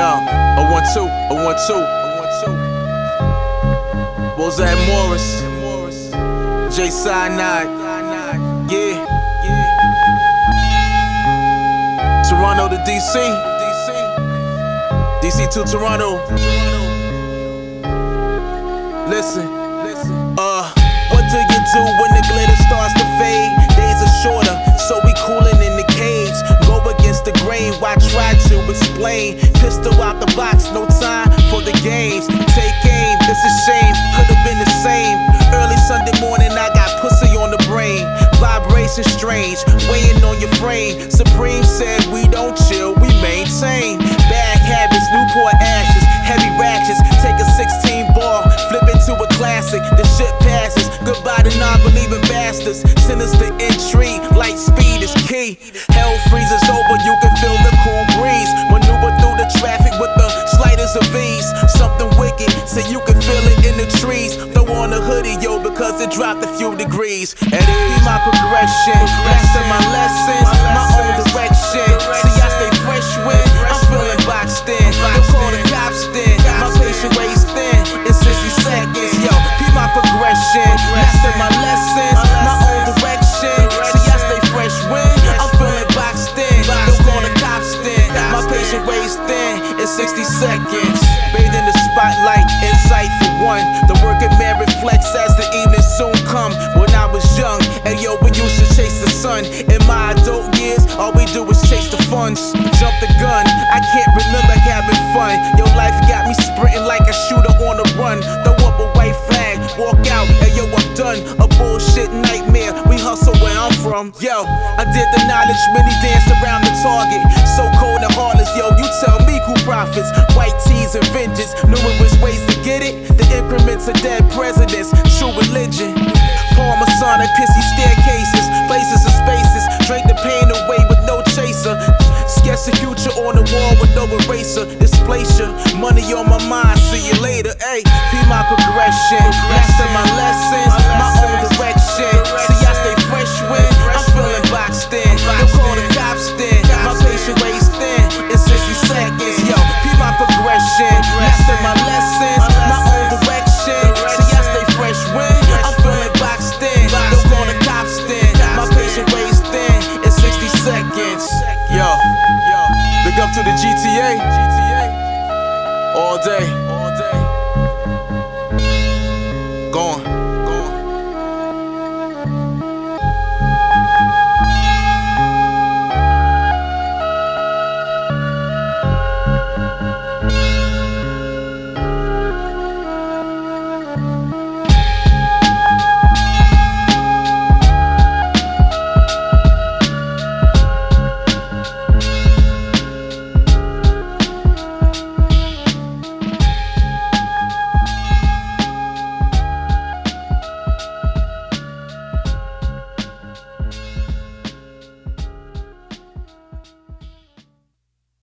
A one two, a one two, a one two. Bozak Morris, J Cyanide, yeah, yeah. Toronto to DC, DC to Toronto. Listen, No time for the games. Take aim, it's a shame, could've been the same. Early Sunday morning, I got pussy on the brain. Vibration strange, weighing on your frame. Supreme said we don't chill, we maintain. Bad habits, Newport ashes, heavy ratchets. Take a 16 ball, flip it to a classic. The shit passes. Goodbye to non-believing bastards. Sinister dropped a few degrees. And it is my progression, master my lessons, my own direction. See, I stay fresh when I'm feeling boxed in. Don't call the cops then. My thin in 60 seconds. Yo, keep my progression, master my lessons, my own direction. See, I stay fresh I'm feeling boxed in. Call the cops then. My thin in 60 seconds. The spotlight, insight for one. The working man reflects as the evening soon come. When I was young, and yo, we used to chase the sun. In my adult years, all we do is chase the funds. Jump the gun, I can't remember having fun. Your life got me sprinting like a shooter on the run. Throw up a white flag, walk out, and yo, I'm done. A bullshit nightmare, we hustle where I'm from. Yo, I did the knowledge, many danced around the target. Profits. White tees and vengeance, numerous ways to get it. The increments of dead presidents, true religion. Parmasonic, pissy staircases, places and spaces. Drink the pain away with no chaser. Sketch the future on the wall with no eraser. Displace ya. Money on my mind, see you later. Ayy, be my progression. Master my lessons, my own direction. To the GTA. All day.